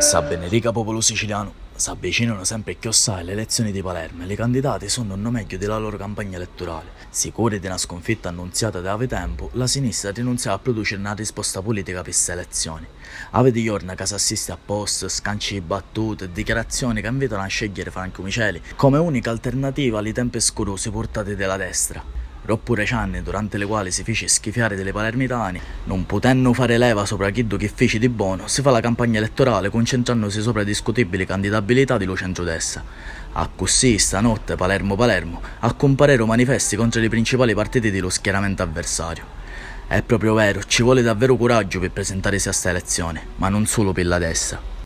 Sa Benerica popolo siciliano, s'avvicinano sempre più assai le elezioni di Palermo e i candidati sono non meglio della loro campagna elettorale. Sicuri di una sconfitta annunziata da ave tempo, la sinistra rinuncia a produrre una risposta politica per queste elezioni. Avete giorni che si assiste a post, scanci di battute e dichiarazioni che invitano a scegliere Franco Miceli come unica alternativa alle tempi scurosi portate dalla destra oppure anni durante le quali si fece schifiare delle palermitani, non potendo fare leva sopra chi che fece di buono, si fa la campagna elettorale concentrandosi sopra discutibili candidabilità di lo centrodestra. A così, stanotte, Palermo-Palermo, a comparere manifesti contro i principali partiti dello schieramento avversario. È proprio vero, ci vuole davvero coraggio per presentarsi a queste elezioni, ma non solo per la destra.